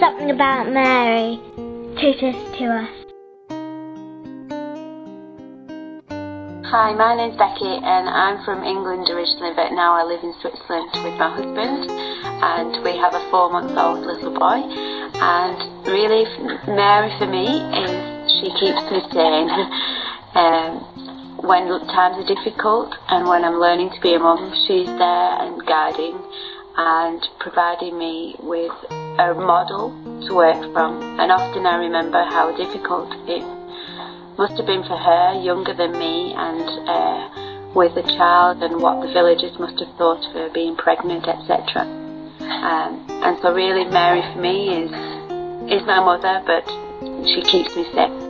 something about Mary teaches to us. Hi, my name's Becki and I'm from England originally, but now I live in Switzerland with my husband and we have a four month old little boy. And really, Mary for me is she keeps me sane. um, when times are difficult and when I'm learning to be a mum, she's there and guiding and providing me with a model to work from. And often I remember how difficult it must have been for her, younger than me, and uh, with a child, and what the villagers must have thought of her being pregnant, etc. Um, and so, really, Mary for me is is my mother, but she keeps me safe.